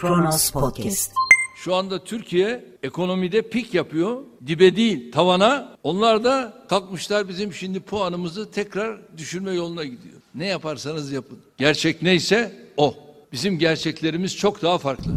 Kronos Podcast. Şu anda Türkiye ekonomide pik yapıyor. Dibe değil tavana. Onlar da kalkmışlar bizim şimdi puanımızı tekrar düşürme yoluna gidiyor. Ne yaparsanız yapın. Gerçek neyse o. Bizim gerçeklerimiz çok daha farklı.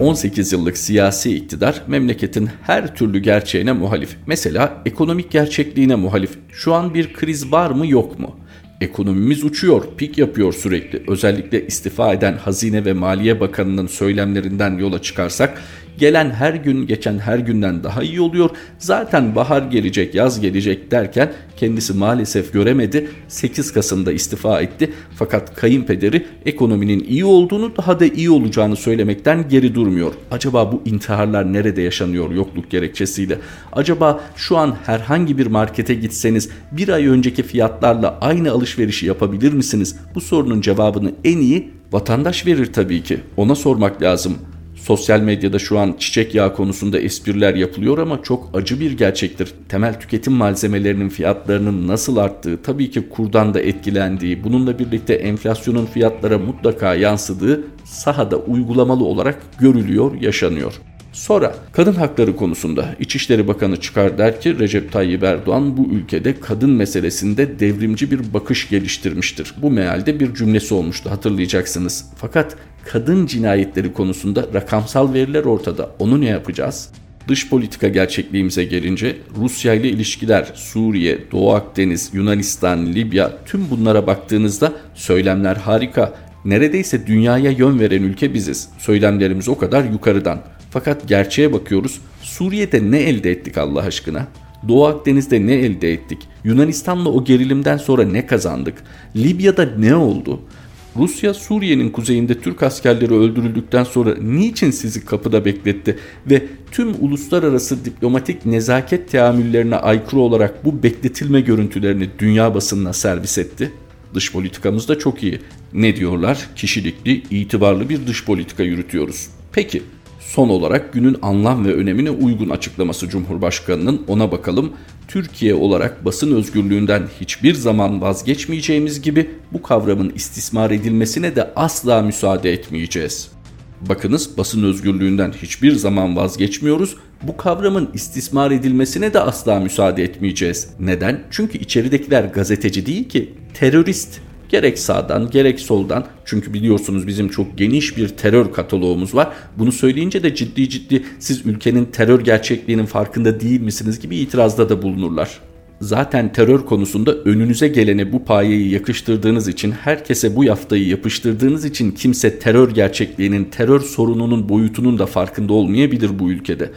18 yıllık siyasi iktidar memleketin her türlü gerçeğine muhalif. Mesela ekonomik gerçekliğine muhalif. Şu an bir kriz var mı yok mu? Ekonomimiz uçuyor, pik yapıyor sürekli. Özellikle istifa eden Hazine ve Maliye Bakanı'nın söylemlerinden yola çıkarsak Gelen her gün geçen her günden daha iyi oluyor. Zaten bahar gelecek, yaz gelecek derken kendisi maalesef göremedi. 8 Kasım'da istifa etti. Fakat kayınpederi ekonominin iyi olduğunu daha da iyi olacağını söylemekten geri durmuyor. Acaba bu intiharlar nerede yaşanıyor yokluk gerekçesiyle? Acaba şu an herhangi bir markete gitseniz bir ay önceki fiyatlarla aynı alışverişi yapabilir misiniz? Bu sorunun cevabını en iyi vatandaş verir tabii ki. Ona sormak lazım. Sosyal medyada şu an çiçek yağı konusunda espriler yapılıyor ama çok acı bir gerçektir. Temel tüketim malzemelerinin fiyatlarının nasıl arttığı, tabii ki kurdan da etkilendiği, bununla birlikte enflasyonun fiyatlara mutlaka yansıdığı sahada uygulamalı olarak görülüyor, yaşanıyor. Sonra kadın hakları konusunda İçişleri Bakanı çıkar der ki Recep Tayyip Erdoğan bu ülkede kadın meselesinde devrimci bir bakış geliştirmiştir. Bu mealde bir cümlesi olmuştu hatırlayacaksınız. Fakat kadın cinayetleri konusunda rakamsal veriler ortada. Onu ne yapacağız? Dış politika gerçekliğimize gelince Rusya ile ilişkiler, Suriye, Doğu Akdeniz, Yunanistan, Libya tüm bunlara baktığınızda söylemler harika. Neredeyse dünyaya yön veren ülke biziz. Söylemlerimiz o kadar yukarıdan. Fakat gerçeğe bakıyoruz. Suriye'de ne elde ettik Allah aşkına? Doğu Akdeniz'de ne elde ettik? Yunanistan'la o gerilimden sonra ne kazandık? Libya'da ne oldu? Rusya Suriye'nin kuzeyinde Türk askerleri öldürüldükten sonra niçin sizi kapıda bekletti ve tüm uluslararası diplomatik nezaket teamüllerine aykırı olarak bu bekletilme görüntülerini dünya basınına servis etti? Dış politikamız da çok iyi. Ne diyorlar? Kişilikli, itibarlı bir dış politika yürütüyoruz. Peki Son olarak günün anlam ve önemine uygun açıklaması Cumhurbaşkanı'nın ona bakalım. Türkiye olarak basın özgürlüğünden hiçbir zaman vazgeçmeyeceğimiz gibi bu kavramın istismar edilmesine de asla müsaade etmeyeceğiz. Bakınız basın özgürlüğünden hiçbir zaman vazgeçmiyoruz. Bu kavramın istismar edilmesine de asla müsaade etmeyeceğiz. Neden? Çünkü içeridekiler gazeteci değil ki terörist. Gerek sağdan gerek soldan çünkü biliyorsunuz bizim çok geniş bir terör kataloğumuz var. Bunu söyleyince de ciddi ciddi siz ülkenin terör gerçekliğinin farkında değil misiniz gibi itirazda da bulunurlar. Zaten terör konusunda önünüze gelene bu payeyi yakıştırdığınız için, herkese bu yaftayı yapıştırdığınız için kimse terör gerçekliğinin, terör sorununun boyutunun da farkında olmayabilir bu ülkede.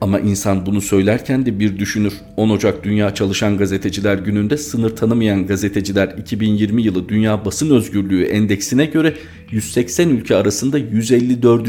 Ama insan bunu söylerken de bir düşünür. 10 Ocak Dünya Çalışan Gazeteciler Günü'nde sınır tanımayan gazeteciler 2020 yılı Dünya Basın Özgürlüğü Endeksine göre 180 ülke arasında 154.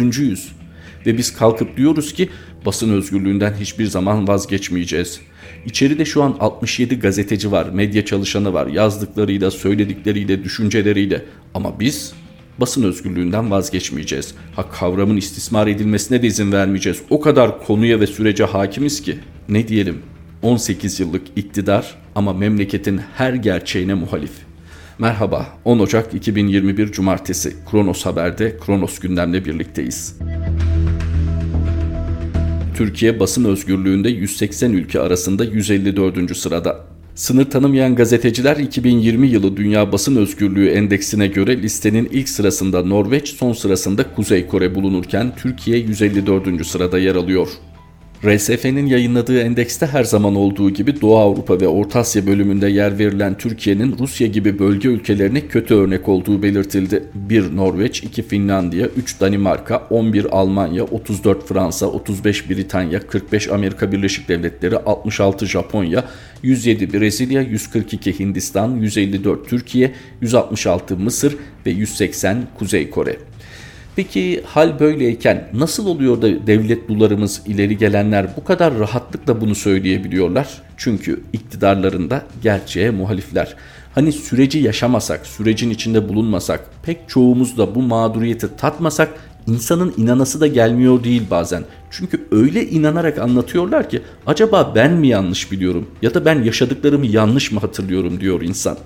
Ve biz kalkıp diyoruz ki basın özgürlüğünden hiçbir zaman vazgeçmeyeceğiz. İçeride şu an 67 gazeteci var, medya çalışanı var, yazdıklarıyla, söyledikleriyle, düşünceleriyle. Ama biz basın özgürlüğünden vazgeçmeyeceğiz. Ha kavramın istismar edilmesine de izin vermeyeceğiz. O kadar konuya ve sürece hakimiz ki. Ne diyelim? 18 yıllık iktidar ama memleketin her gerçeğine muhalif. Merhaba, 10 Ocak 2021 Cumartesi Kronos Haber'de Kronos gündemle birlikteyiz. Türkiye basın özgürlüğünde 180 ülke arasında 154. sırada. Sınır tanımayan gazeteciler 2020 yılı Dünya Basın Özgürlüğü Endeksine göre listenin ilk sırasında Norveç, son sırasında Kuzey Kore bulunurken Türkiye 154. sırada yer alıyor. RSF'nin yayınladığı endekste her zaman olduğu gibi Doğu Avrupa ve Orta Asya bölümünde yer verilen Türkiye'nin Rusya gibi bölge ülkelerine kötü örnek olduğu belirtildi. 1 Norveç, 2 Finlandiya, 3 Danimarka, 11 Almanya, 34 Fransa, 35 Britanya, 45 Amerika Birleşik Devletleri, 66 Japonya, 107 Brezilya, 142 Hindistan, 154 Türkiye, 166 Mısır ve 180 Kuzey Kore. Peki hal böyleyken nasıl oluyor da devlet dularımız ileri gelenler bu kadar rahatlıkla bunu söyleyebiliyorlar? Çünkü iktidarlarında gerçeğe muhalifler. Hani süreci yaşamasak, sürecin içinde bulunmasak, pek çoğumuz da bu mağduriyeti tatmasak insanın inanası da gelmiyor değil bazen. Çünkü öyle inanarak anlatıyorlar ki acaba ben mi yanlış biliyorum ya da ben yaşadıklarımı yanlış mı hatırlıyorum diyor insan.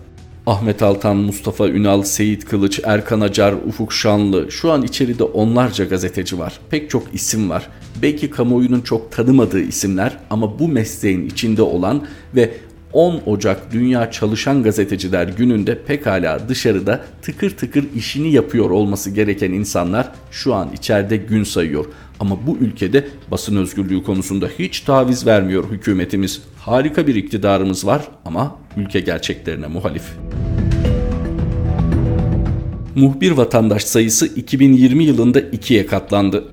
Ahmet Altan, Mustafa Ünal, Seyit Kılıç, Erkan Acar, Ufuk Şanlı şu an içeride onlarca gazeteci var. Pek çok isim var. Belki kamuoyunun çok tanımadığı isimler ama bu mesleğin içinde olan ve 10 Ocak Dünya Çalışan Gazeteciler Günü'nde pekala dışarıda tıkır tıkır işini yapıyor olması gereken insanlar şu an içeride gün sayıyor. Ama bu ülkede basın özgürlüğü konusunda hiç taviz vermiyor hükümetimiz. Harika bir iktidarımız var ama ülke gerçeklerine muhalif. Muhbir vatandaş sayısı 2020 yılında ikiye katlandı.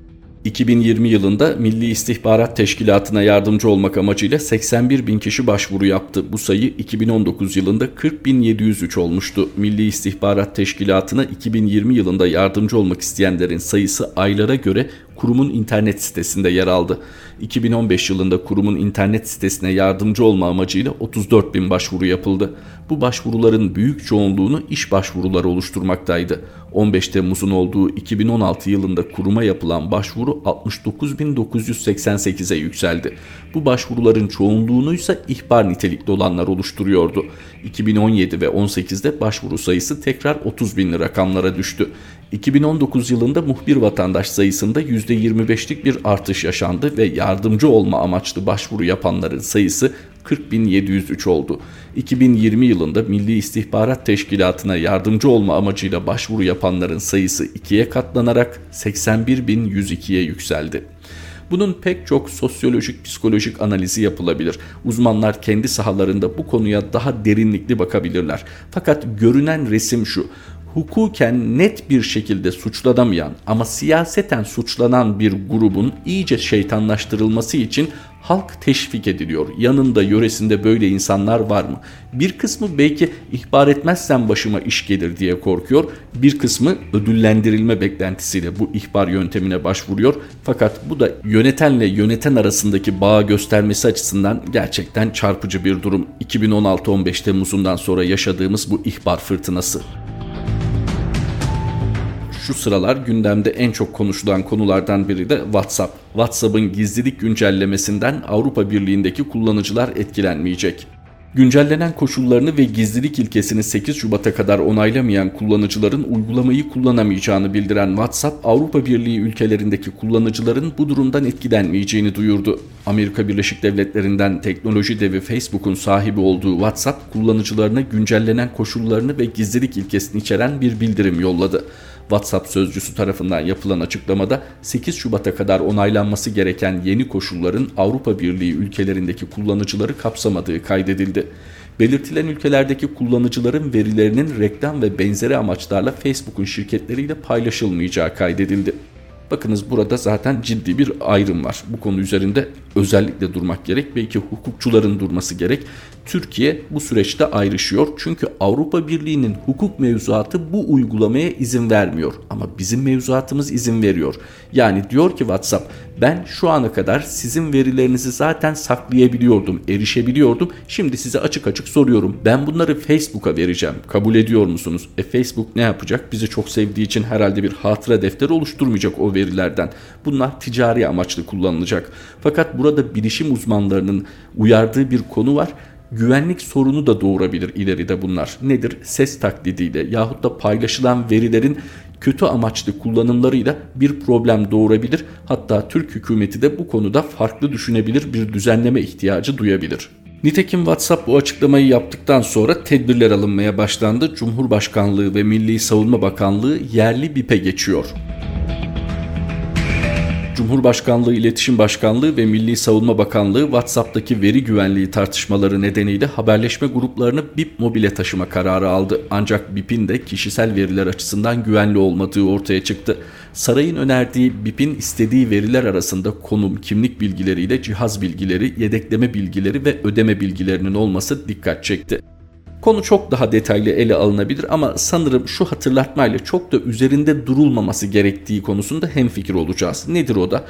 2020 yılında Milli İstihbarat Teşkilatı'na yardımcı olmak amacıyla 81 bin kişi başvuru yaptı. Bu sayı 2019 yılında 40.703 olmuştu. Milli İstihbarat Teşkilatı'na 2020 yılında yardımcı olmak isteyenlerin sayısı aylara göre kurumun internet sitesinde yer aldı. 2015 yılında kurumun internet sitesine yardımcı olma amacıyla 34 bin başvuru yapıldı. Bu başvuruların büyük çoğunluğunu iş başvuruları oluşturmaktaydı. 15 Temmuz'un olduğu 2016 yılında kuruma yapılan başvuru 69.988'e yükseldi. Bu başvuruların çoğunluğunu ise ihbar nitelikli olanlar oluşturuyordu. 2017 ve 18'de başvuru sayısı tekrar 30 binli rakamlara düştü. 2019 yılında muhbir vatandaş sayısında %25'lik bir artış yaşandı ve yardımcı olma amaçlı başvuru yapanların sayısı 40.703 oldu. 2020 yılında Milli İstihbarat Teşkilatı'na yardımcı olma amacıyla başvuru yapanların sayısı ikiye katlanarak 81.102'ye yükseldi. Bunun pek çok sosyolojik, psikolojik analizi yapılabilir. Uzmanlar kendi sahalarında bu konuya daha derinlikli bakabilirler. Fakat görünen resim şu hukuken net bir şekilde suçlanamayan ama siyaseten suçlanan bir grubun iyice şeytanlaştırılması için halk teşvik ediliyor. Yanında yöresinde böyle insanlar var mı? Bir kısmı belki ihbar etmezsen başıma iş gelir diye korkuyor. Bir kısmı ödüllendirilme beklentisiyle bu ihbar yöntemine başvuruyor. Fakat bu da yönetenle yöneten arasındaki bağı göstermesi açısından gerçekten çarpıcı bir durum. 2016-15 Temmuz'undan sonra yaşadığımız bu ihbar fırtınası. Şu sıralar gündemde en çok konuşulan konulardan biri de WhatsApp. WhatsApp'ın gizlilik güncellemesinden Avrupa Birliği'ndeki kullanıcılar etkilenmeyecek. Güncellenen koşullarını ve gizlilik ilkesini 8 Şubat'a kadar onaylamayan kullanıcıların uygulamayı kullanamayacağını bildiren WhatsApp, Avrupa Birliği ülkelerindeki kullanıcıların bu durumdan etkilenmeyeceğini duyurdu. Amerika Birleşik Devletleri'nden teknoloji devi Facebook'un sahibi olduğu WhatsApp, kullanıcılarına güncellenen koşullarını ve gizlilik ilkesini içeren bir bildirim yolladı. WhatsApp sözcüsü tarafından yapılan açıklamada 8 Şubat'a kadar onaylanması gereken yeni koşulların Avrupa Birliği ülkelerindeki kullanıcıları kapsamadığı kaydedildi. Belirtilen ülkelerdeki kullanıcıların verilerinin reklam ve benzeri amaçlarla Facebook'un şirketleriyle paylaşılmayacağı kaydedildi. Bakınız burada zaten ciddi bir ayrım var. Bu konu üzerinde özellikle durmak gerek. Belki hukukçuların durması gerek. Türkiye bu süreçte ayrışıyor. Çünkü Avrupa Birliği'nin hukuk mevzuatı bu uygulamaya izin vermiyor. Ama bizim mevzuatımız izin veriyor. Yani diyor ki WhatsApp ben şu ana kadar sizin verilerinizi zaten saklayabiliyordum, erişebiliyordum. Şimdi size açık açık soruyorum. Ben bunları Facebook'a vereceğim. Kabul ediyor musunuz? E Facebook ne yapacak? Bizi çok sevdiği için herhalde bir hatıra defteri oluşturmayacak o verilerden. Bunlar ticari amaçlı kullanılacak. Fakat burada bilişim uzmanlarının uyardığı bir konu var güvenlik sorunu da doğurabilir ileride bunlar. Nedir? Ses taklidiyle yahut da paylaşılan verilerin kötü amaçlı kullanımlarıyla bir problem doğurabilir. Hatta Türk hükümeti de bu konuda farklı düşünebilir bir düzenleme ihtiyacı duyabilir. Nitekim WhatsApp bu açıklamayı yaptıktan sonra tedbirler alınmaya başlandı. Cumhurbaşkanlığı ve Milli Savunma Bakanlığı yerli BİP'e geçiyor. Cumhurbaşkanlığı İletişim Başkanlığı ve Milli Savunma Bakanlığı WhatsApp'taki veri güvenliği tartışmaları nedeniyle haberleşme gruplarını BIP mobile taşıma kararı aldı. Ancak BIP'in de kişisel veriler açısından güvenli olmadığı ortaya çıktı. Sarayın önerdiği BIP'in istediği veriler arasında konum, kimlik bilgileriyle cihaz bilgileri, yedekleme bilgileri ve ödeme bilgilerinin olması dikkat çekti. Konu çok daha detaylı ele alınabilir ama sanırım şu hatırlatmayla çok da üzerinde durulmaması gerektiği konusunda hemfikir olacağız. Nedir o da?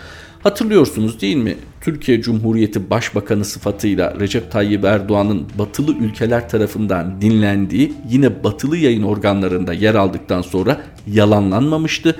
Hatırlıyorsunuz değil mi? Türkiye Cumhuriyeti Başbakanı sıfatıyla Recep Tayyip Erdoğan'ın batılı ülkeler tarafından dinlendiği yine batılı yayın organlarında yer aldıktan sonra yalanlanmamıştı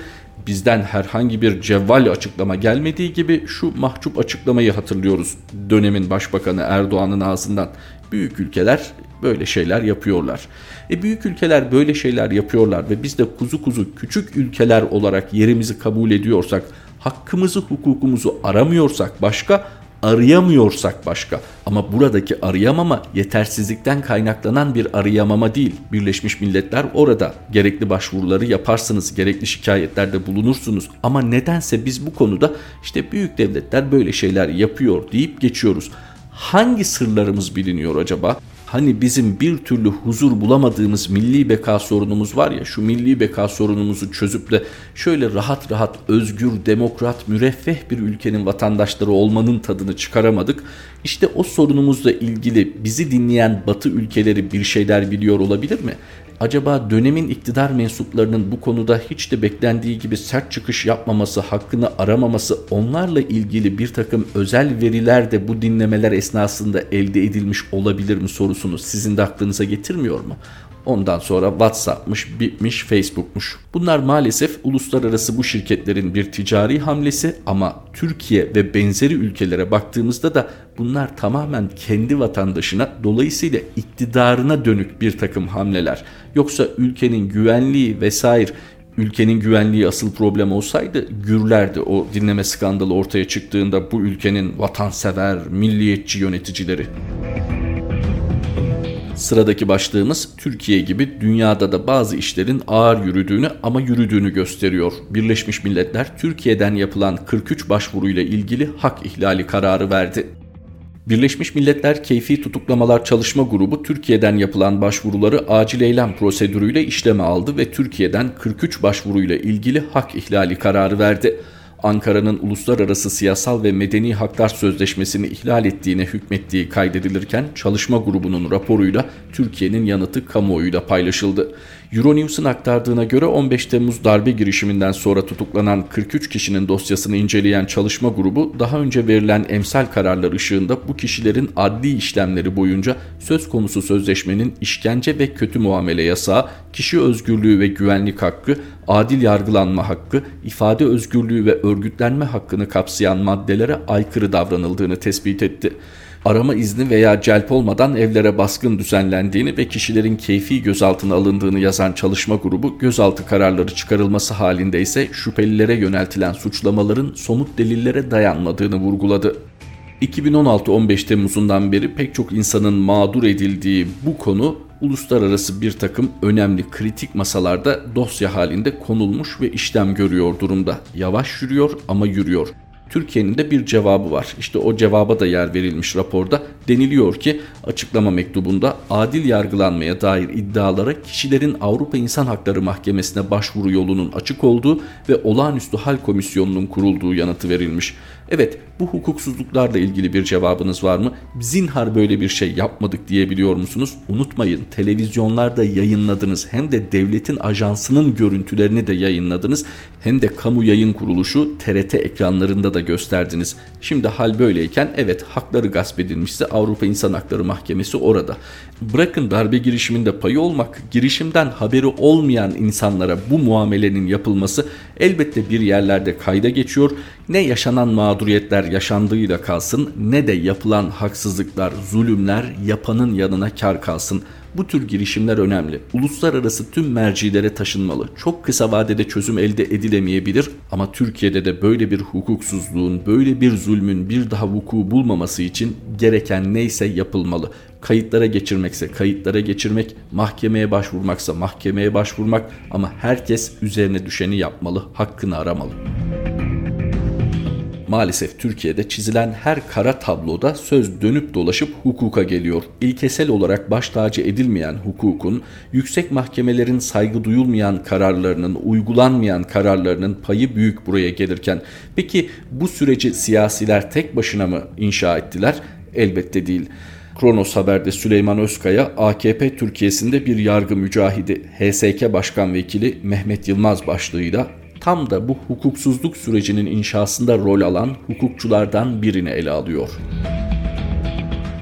bizden herhangi bir cevval açıklama gelmediği gibi şu mahcup açıklamayı hatırlıyoruz dönemin başbakanı Erdoğan'ın ağzından. Büyük ülkeler böyle şeyler yapıyorlar. E büyük ülkeler böyle şeyler yapıyorlar ve biz de kuzu kuzu küçük ülkeler olarak yerimizi kabul ediyorsak, hakkımızı, hukukumuzu aramıyorsak başka, arayamıyorsak başka. Ama buradaki arayamama yetersizlikten kaynaklanan bir arayamama değil. Birleşmiş Milletler orada gerekli başvuruları yaparsınız, gerekli şikayetlerde bulunursunuz. Ama nedense biz bu konuda işte büyük devletler böyle şeyler yapıyor deyip geçiyoruz. Hangi sırlarımız biliniyor acaba? Hani bizim bir türlü huzur bulamadığımız milli beka sorunumuz var ya şu milli beka sorunumuzu çözüp de şöyle rahat rahat özgür, demokrat, müreffeh bir ülkenin vatandaşları olmanın tadını çıkaramadık. İşte o sorunumuzla ilgili bizi dinleyen batı ülkeleri bir şeyler biliyor olabilir mi? Acaba dönemin iktidar mensuplarının bu konuda hiç de beklendiği gibi sert çıkış yapmaması, hakkını aramaması, onlarla ilgili bir takım özel veriler de bu dinlemeler esnasında elde edilmiş olabilir mi sorusunu sizin de aklınıza getirmiyor mu? Ondan sonra WhatsApp'mış, bitmiş, Facebook'muş. Bunlar maalesef uluslararası bu şirketlerin bir ticari hamlesi ama Türkiye ve benzeri ülkelere baktığımızda da bunlar tamamen kendi vatandaşına dolayısıyla iktidarına dönük bir takım hamleler. Yoksa ülkenin güvenliği vesaire ülkenin güvenliği asıl problem olsaydı gürlerdi o dinleme skandalı ortaya çıktığında bu ülkenin vatansever, milliyetçi yöneticileri. Sıradaki başlığımız Türkiye gibi dünyada da bazı işlerin ağır yürüdüğünü ama yürüdüğünü gösteriyor. Birleşmiş Milletler Türkiye'den yapılan 43 başvuruyla ilgili hak ihlali kararı verdi. Birleşmiş Milletler Keyfi Tutuklamalar Çalışma Grubu Türkiye'den yapılan başvuruları acil eylem prosedürüyle işleme aldı ve Türkiye'den 43 başvuruyla ilgili hak ihlali kararı verdi. Ankara'nın uluslararası siyasal ve medeni haklar sözleşmesini ihlal ettiğine hükmettiği kaydedilirken çalışma grubunun raporuyla Türkiye'nin yanıtı kamuoyuyla paylaşıldı. Euronews'un aktardığına göre 15 Temmuz darbe girişiminden sonra tutuklanan 43 kişinin dosyasını inceleyen çalışma grubu daha önce verilen emsal kararlar ışığında bu kişilerin adli işlemleri boyunca söz konusu sözleşmenin işkence ve kötü muamele yasağı, kişi özgürlüğü ve güvenlik hakkı, adil yargılanma hakkı, ifade özgürlüğü ve örgütlenme hakkını kapsayan maddelere aykırı davranıldığını tespit etti arama izni veya celp olmadan evlere baskın düzenlendiğini ve kişilerin keyfi gözaltına alındığını yazan çalışma grubu gözaltı kararları çıkarılması halinde ise şüphelilere yöneltilen suçlamaların somut delillere dayanmadığını vurguladı. 2016-15 Temmuz'undan beri pek çok insanın mağdur edildiği bu konu uluslararası bir takım önemli kritik masalarda dosya halinde konulmuş ve işlem görüyor durumda. Yavaş yürüyor ama yürüyor. Türkiye'nin de bir cevabı var. İşte o cevaba da yer verilmiş raporda. Deniliyor ki açıklama mektubunda adil yargılanmaya dair iddialara kişilerin Avrupa İnsan Hakları Mahkemesi'ne başvuru yolunun açık olduğu ve olağanüstü hal komisyonunun kurulduğu yanıtı verilmiş. Evet bu hukuksuzluklarla ilgili bir cevabınız var mı? Zinhar böyle bir şey yapmadık diyebiliyor musunuz? Unutmayın televizyonlarda yayınladınız hem de devletin ajansının görüntülerini de yayınladınız hem de kamu yayın kuruluşu TRT ekranlarında da gösterdiniz. Şimdi hal böyleyken evet hakları gasp edilmişse Avrupa İnsan Hakları Mahkemesi orada. Bırakın darbe girişiminde payı olmak, girişimden haberi olmayan insanlara bu muamelenin yapılması elbette bir yerlerde kayda geçiyor. Ne yaşanan mağduriyetler yaşandığıyla kalsın ne de yapılan haksızlıklar, zulümler yapanın yanına kar kalsın. Bu tür girişimler önemli. Uluslararası tüm mercilere taşınmalı. Çok kısa vadede çözüm elde edilemeyebilir ama Türkiye'de de böyle bir hukuksuzluğun, böyle bir zulmün bir daha vuku bulmaması için gereken neyse yapılmalı. Kayıtlara geçirmekse kayıtlara geçirmek, mahkemeye başvurmaksa mahkemeye başvurmak ama herkes üzerine düşeni yapmalı, hakkını aramalı. Maalesef Türkiye'de çizilen her kara tabloda söz dönüp dolaşıp hukuka geliyor. İlkesel olarak baş tacı edilmeyen hukukun, yüksek mahkemelerin saygı duyulmayan kararlarının, uygulanmayan kararlarının payı büyük buraya gelirken. Peki bu süreci siyasiler tek başına mı inşa ettiler? Elbette değil. Kronos Haber'de Süleyman Özkaya, AKP Türkiye'sinde bir yargı mücahidi, HSK Başkan Vekili Mehmet Yılmaz başlığıyla tam da bu hukuksuzluk sürecinin inşasında rol alan hukukçulardan birini ele alıyor.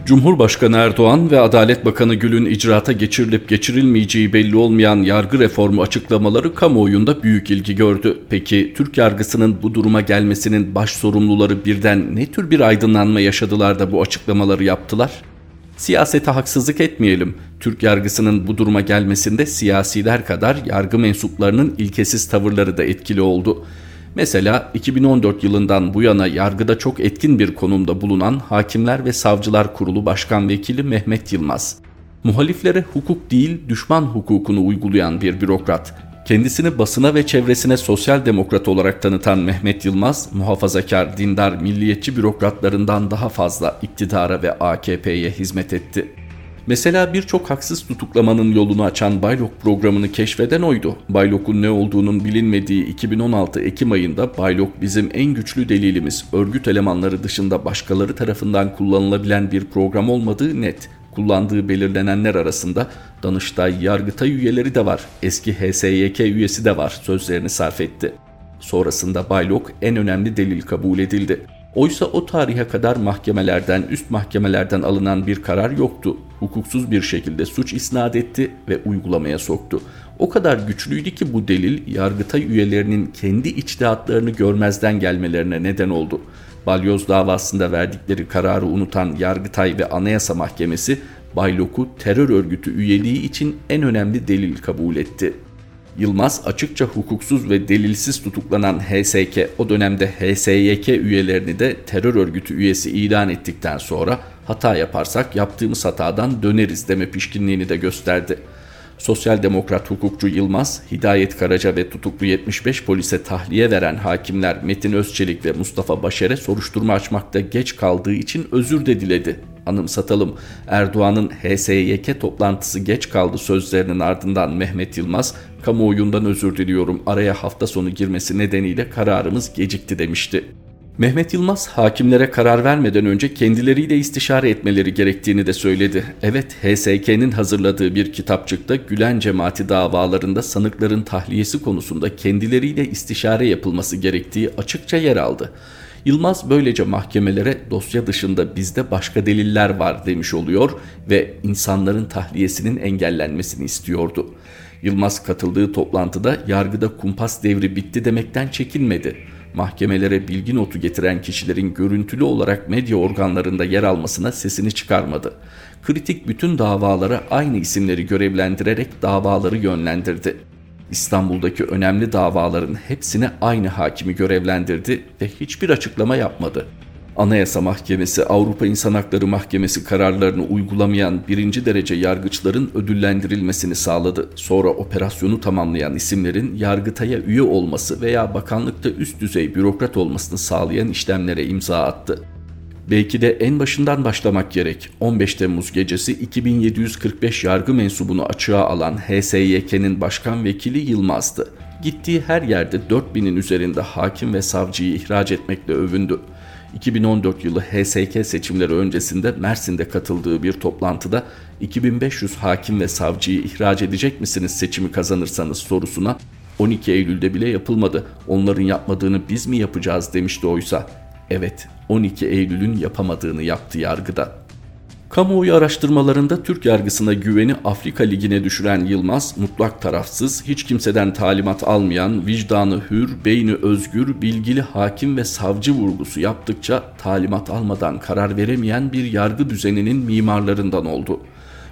Cumhurbaşkanı Erdoğan ve Adalet Bakanı Gül'ün icraata geçirilip geçirilmeyeceği belli olmayan yargı reformu açıklamaları kamuoyunda büyük ilgi gördü. Peki Türk yargısının bu duruma gelmesinin baş sorumluları birden ne tür bir aydınlanma yaşadılar da bu açıklamaları yaptılar? Siyasete haksızlık etmeyelim. Türk yargısının bu duruma gelmesinde siyasiler kadar yargı mensuplarının ilkesiz tavırları da etkili oldu. Mesela 2014 yılından bu yana yargıda çok etkin bir konumda bulunan Hakimler ve Savcılar Kurulu Başkan Vekili Mehmet Yılmaz. Muhaliflere hukuk değil düşman hukukunu uygulayan bir bürokrat. Kendisini basına ve çevresine sosyal demokrat olarak tanıtan Mehmet Yılmaz, muhafazakar, dindar, milliyetçi bürokratlarından daha fazla iktidara ve AKP'ye hizmet etti. Mesela birçok haksız tutuklamanın yolunu açan Baylok programını keşfeden oydu. Baylok'un ne olduğunun bilinmediği 2016 Ekim ayında Baylok bizim en güçlü delilimiz, örgüt elemanları dışında başkaları tarafından kullanılabilen bir program olmadığı net. Kullandığı belirlenenler arasında Danıştay, Yargıtay üyeleri de var, eski HSYK üyesi de var sözlerini sarf etti. Sonrasında Baylok en önemli delil kabul edildi. Oysa o tarihe kadar mahkemelerden, üst mahkemelerden alınan bir karar yoktu. Hukuksuz bir şekilde suç isnat etti ve uygulamaya soktu. O kadar güçlüydü ki bu delil Yargıtay üyelerinin kendi içtihatlarını görmezden gelmelerine neden oldu. Balyoz davasında verdikleri kararı unutan Yargıtay ve Anayasa Mahkemesi Baylok'u terör örgütü üyeliği için en önemli delil kabul etti. Yılmaz açıkça hukuksuz ve delilsiz tutuklanan HSK o dönemde HSYK üyelerini de terör örgütü üyesi ilan ettikten sonra hata yaparsak yaptığımız hatadan döneriz deme pişkinliğini de gösterdi. Sosyal demokrat hukukçu Yılmaz, Hidayet Karaca ve tutuklu 75 polise tahliye veren hakimler Metin Özçelik ve Mustafa Başer'e soruşturma açmakta geç kaldığı için özür de diledi. Anımsatalım Erdoğan'ın HSYK toplantısı geç kaldı sözlerinin ardından Mehmet Yılmaz kamuoyundan özür diliyorum araya hafta sonu girmesi nedeniyle kararımız gecikti demişti. Mehmet Yılmaz hakimlere karar vermeden önce kendileriyle istişare etmeleri gerektiğini de söyledi. Evet HSK'nin hazırladığı bir kitapçıkta Gülen cemaati davalarında sanıkların tahliyesi konusunda kendileriyle istişare yapılması gerektiği açıkça yer aldı. Yılmaz böylece mahkemelere dosya dışında bizde başka deliller var demiş oluyor ve insanların tahliyesinin engellenmesini istiyordu. Yılmaz katıldığı toplantıda yargıda kumpas devri bitti demekten çekinmedi. Mahkemelere bilgi notu getiren kişilerin görüntülü olarak medya organlarında yer almasına sesini çıkarmadı. Kritik bütün davalara aynı isimleri görevlendirerek davaları yönlendirdi. İstanbul'daki önemli davaların hepsine aynı hakimi görevlendirdi ve hiçbir açıklama yapmadı. Anayasa Mahkemesi, Avrupa İnsan Hakları Mahkemesi kararlarını uygulamayan birinci derece yargıçların ödüllendirilmesini sağladı. Sonra operasyonu tamamlayan isimlerin Yargıtay'a üye olması veya bakanlıkta üst düzey bürokrat olmasını sağlayan işlemlere imza attı. Belki de en başından başlamak gerek. 15 Temmuz gecesi 2745 yargı mensubunu açığa alan HSYK'nin başkan vekili Yılmaz'dı. Gittiği her yerde 4000'in üzerinde hakim ve savcıyı ihraç etmekle övündü. 2014 yılı HSK seçimleri öncesinde Mersin'de katıldığı bir toplantıda 2500 hakim ve savcıyı ihraç edecek misiniz seçimi kazanırsanız sorusuna 12 Eylül'de bile yapılmadı. Onların yapmadığını biz mi yapacağız demişti oysa. Evet, 12 Eylül'ün yapamadığını yaptı yargıda. Kamuoyu araştırmalarında Türk yargısına güveni Afrika Ligi'ne düşüren Yılmaz, mutlak tarafsız, hiç kimseden talimat almayan, vicdanı hür, beyni özgür, bilgili hakim ve savcı vurgusu yaptıkça talimat almadan karar veremeyen bir yargı düzeninin mimarlarından oldu.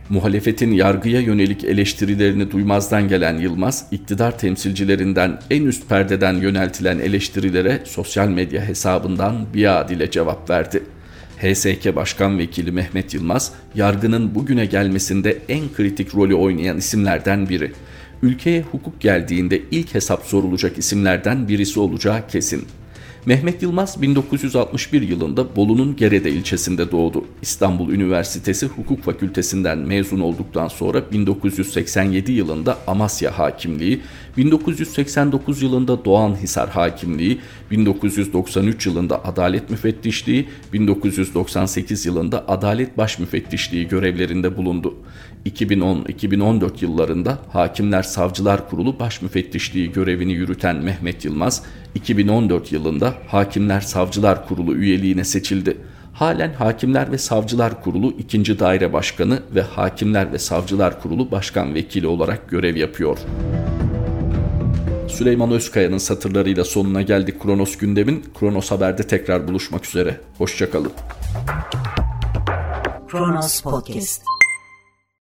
Muhalefetin yargıya yönelik eleştirilerini duymazdan gelen Yılmaz, iktidar temsilcilerinden en üst perdeden yöneltilen eleştirilere sosyal medya hesabından biat ile cevap verdi. HSK Başkan Vekili Mehmet Yılmaz, yargının bugüne gelmesinde en kritik rolü oynayan isimlerden biri. Ülkeye hukuk geldiğinde ilk hesap sorulacak isimlerden birisi olacağı kesin. Mehmet Yılmaz 1961 yılında Bolu'nun Gerede ilçesinde doğdu. İstanbul Üniversitesi Hukuk Fakültesinden mezun olduktan sonra 1987 yılında Amasya Hakimliği, 1989 yılında Doğanhisar Hakimliği, 1993 yılında Adalet Müfettişliği, 1998 yılında Adalet Baş Müfettişliği görevlerinde bulundu. 2010-2014 yıllarında Hakimler Savcılar Kurulu Baş Müfettişliği görevini yürüten Mehmet Yılmaz, 2014 yılında Hakimler Savcılar Kurulu üyeliğine seçildi. Halen Hakimler ve Savcılar Kurulu 2. Daire Başkanı ve Hakimler ve Savcılar Kurulu Başkan Vekili olarak görev yapıyor. Süleyman Özkaya'nın satırlarıyla sonuna geldik Kronos gündemin. Kronos Haber'de tekrar buluşmak üzere. Hoşçakalın. Kronos Podcast